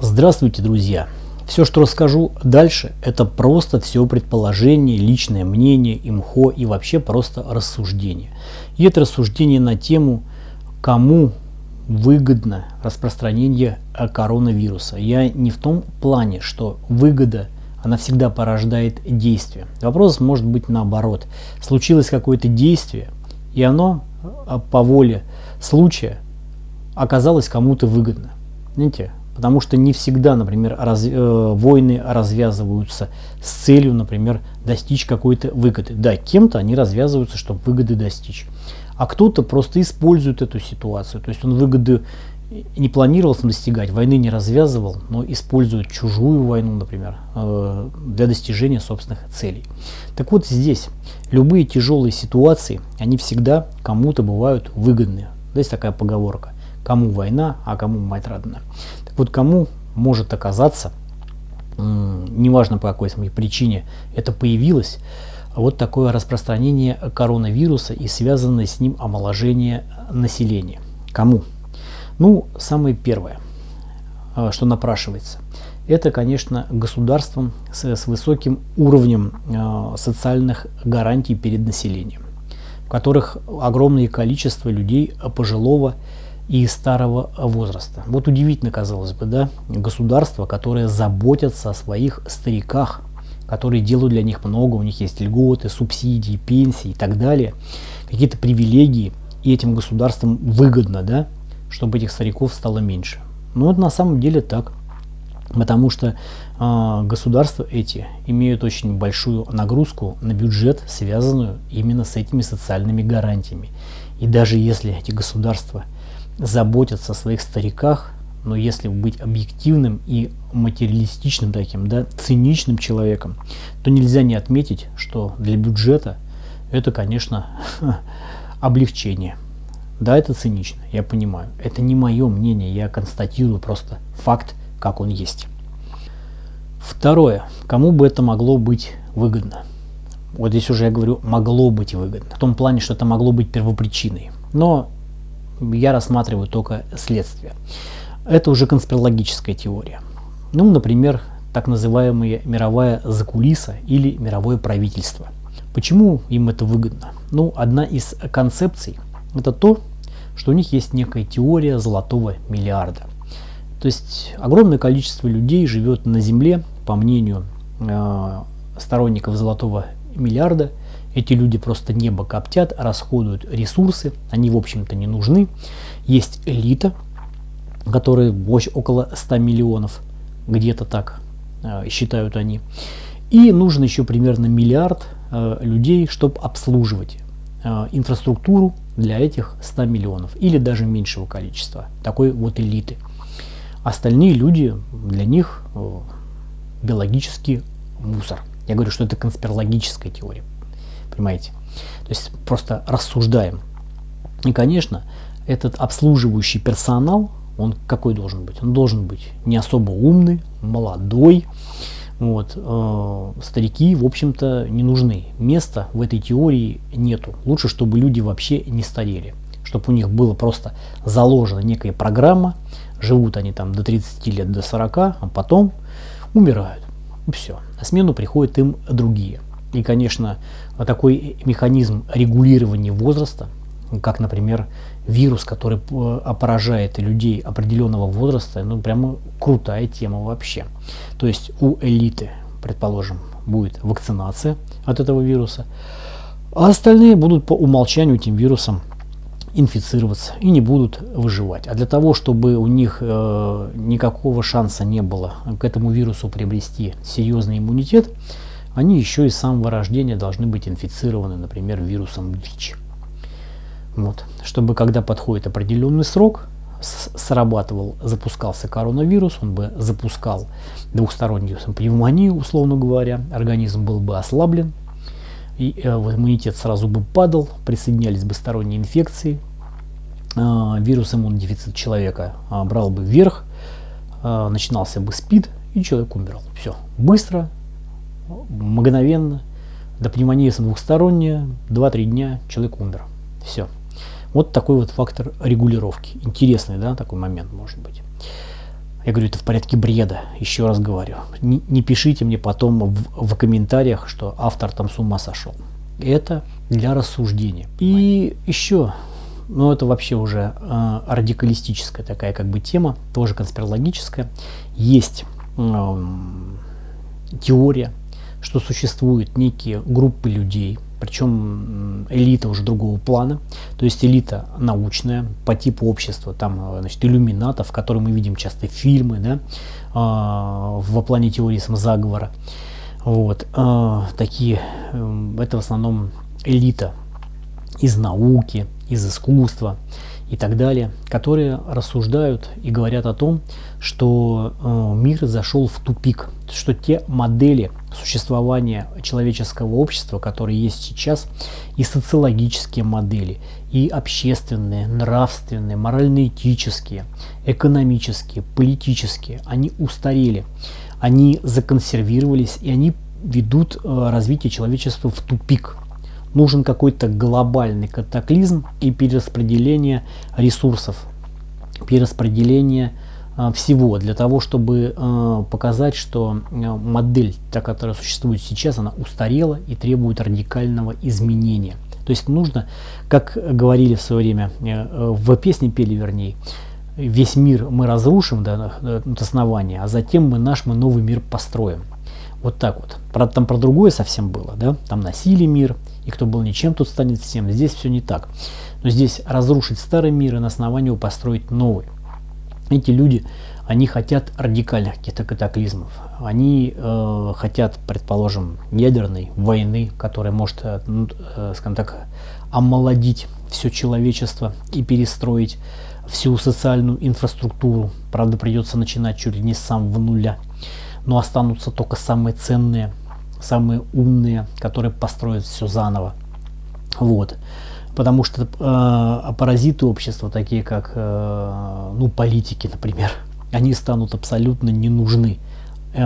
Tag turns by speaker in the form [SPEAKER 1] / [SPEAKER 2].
[SPEAKER 1] Здравствуйте, друзья! Все, что расскажу дальше, это просто все предположение, личное мнение, имхо и вообще просто рассуждение. И это рассуждение на тему, кому выгодно распространение коронавируса. Я не в том плане, что выгода, она всегда порождает действие. Вопрос может быть наоборот. Случилось какое-то действие, и оно а, по воле случая оказалось кому-то выгодно. Знаете, Потому что не всегда, например, раз, э, войны развязываются с целью, например, достичь какой-то выгоды. Да, кем-то они развязываются, чтобы выгоды достичь. А кто-то просто использует эту ситуацию. То есть он выгоды не планировал достигать, войны не развязывал, но использует чужую войну, например, э, для достижения собственных целей. Так вот здесь любые тяжелые ситуации, они всегда кому-то бывают выгодны. Здесь такая поговорка. Кому война, а кому мать родная. Вот кому может оказаться, неважно по какой причине это появилось, вот такое распространение коронавируса и связанное с ним омоложение населения. Кому? Ну, самое первое, а, что напрашивается, это, конечно, государством с, с высоким уровнем э, социальных гарантий перед населением, в которых огромное количество людей пожилого и старого возраста. Вот удивительно, казалось бы, да, государства, которые заботятся о своих стариках, которые делают для них много, у них есть льготы, субсидии, пенсии и так далее, какие-то привилегии, и этим государствам выгодно, да, чтобы этих стариков стало меньше. Но это на самом деле так, потому что э, государства эти имеют очень большую нагрузку на бюджет, связанную именно с этими социальными гарантиями. И даже если эти государства – заботятся о своих стариках, но если быть объективным и материалистичным таким, да, циничным человеком, то нельзя не отметить, что для бюджета это, конечно, облегчение. Да, это цинично, я понимаю. Это не мое мнение, я констатирую просто факт, как он есть. Второе. Кому бы это могло быть выгодно? Вот здесь уже я говорю, могло быть выгодно. В том плане, что это могло быть первопричиной. Но я рассматриваю только следствие. Это уже конспирологическая теория. Ну, например, так называемая мировая закулиса или мировое правительство. Почему им это выгодно? Ну, одна из концепций – это то, что у них есть некая теория золотого миллиарда. То есть огромное количество людей живет на Земле, по мнению э, сторонников золотого миллиарда – эти люди просто небо коптят, расходуют ресурсы, они в общем-то не нужны. Есть элита, которая около 100 миллионов, где-то так э, считают они. И нужен еще примерно миллиард э, людей, чтобы обслуживать э, инфраструктуру для этих 100 миллионов или даже меньшего количества такой вот элиты. Остальные люди, для них биологический мусор. Я говорю, что это конспирологическая теория понимаете? То есть просто рассуждаем. И, конечно, этот обслуживающий персонал, он какой должен быть? Он должен быть не особо умный, молодой. Вот, э, старики, в общем-то, не нужны. Места в этой теории нету. Лучше, чтобы люди вообще не старели. Чтобы у них было просто заложена некая программа. Живут они там до 30 лет, до 40, а потом умирают. И все. На смену приходят им другие. И, конечно, такой механизм регулирования возраста, как, например, вирус, который э, поражает людей определенного возраста, ну, прямо крутая тема вообще. То есть у элиты, предположим, будет вакцинация от этого вируса, а остальные будут по умолчанию этим вирусом инфицироваться и не будут выживать. А для того, чтобы у них э, никакого шанса не было к этому вирусу приобрести серьезный иммунитет, они еще и с самого рождения должны быть инфицированы, например, вирусом ВИЧ. Вот. Чтобы когда подходит определенный срок, срабатывал, запускался коронавирус, он бы запускал двухстороннюю пневмонию, условно говоря, организм был бы ослаблен, и э, иммунитет сразу бы падал, присоединялись бы сторонние инфекции, э, вирус иммунодефицит человека э, брал бы вверх, э, начинался бы СПИД, и человек умирал. Все, быстро, мгновенно, до пневмонии двухсторонняя, 2-3 дня человек умер. Все. Вот такой вот фактор регулировки. Интересный, да, такой момент может быть. Я говорю, это в порядке бреда, еще раз говорю. Не, не пишите мне потом в, в комментариях, что автор там с ума сошел. Это для рассуждения. И еще, ну это вообще уже э, радикалистическая такая как бы тема, тоже конспирологическая. Есть э, теория, что существуют некие группы людей, причем элита уже другого плана, то есть элита научная по типу общества, там, значит, иллюминатов, которые мы видим часто фильмы, да, э, во плане теории самозаговора. Вот, э, такие, э, это в основном элита из науки, из искусства и так далее, которые рассуждают и говорят о том, что э, мир зашел в тупик, что те модели существования человеческого общества, которые есть сейчас, и социологические модели, и общественные, нравственные, морально-этические, экономические, политические, они устарели, они законсервировались, и они ведут э, развитие человечества в тупик. Нужен какой-то глобальный катаклизм и перераспределение ресурсов, перераспределение э, всего для того, чтобы э, показать, что э, модель, та, которая существует сейчас, она устарела и требует радикального изменения. То есть нужно, как говорили в свое время, э, в песне пели вернее, весь мир мы разрушим до, до основания, а затем мы наш мы новый мир построим. Вот так вот. Правда, там про другое совсем было, да? Там насилие мир, и кто был ничем, тот станет всем. Здесь все не так. Но здесь разрушить старый мир и на основании его построить новый. Эти люди, они хотят радикальных каких-то катаклизмов. Они э, хотят, предположим, ядерной войны, которая может, э, ну, э, скажем так, омолодить все человечество и перестроить всю социальную инфраструктуру. Правда, придется начинать чуть ли не с самого нуля но останутся только самые ценные, самые умные, которые построят все заново. Вот. Потому что э, паразиты общества, такие как э, ну, политики, например, они станут абсолютно не нужны. Э,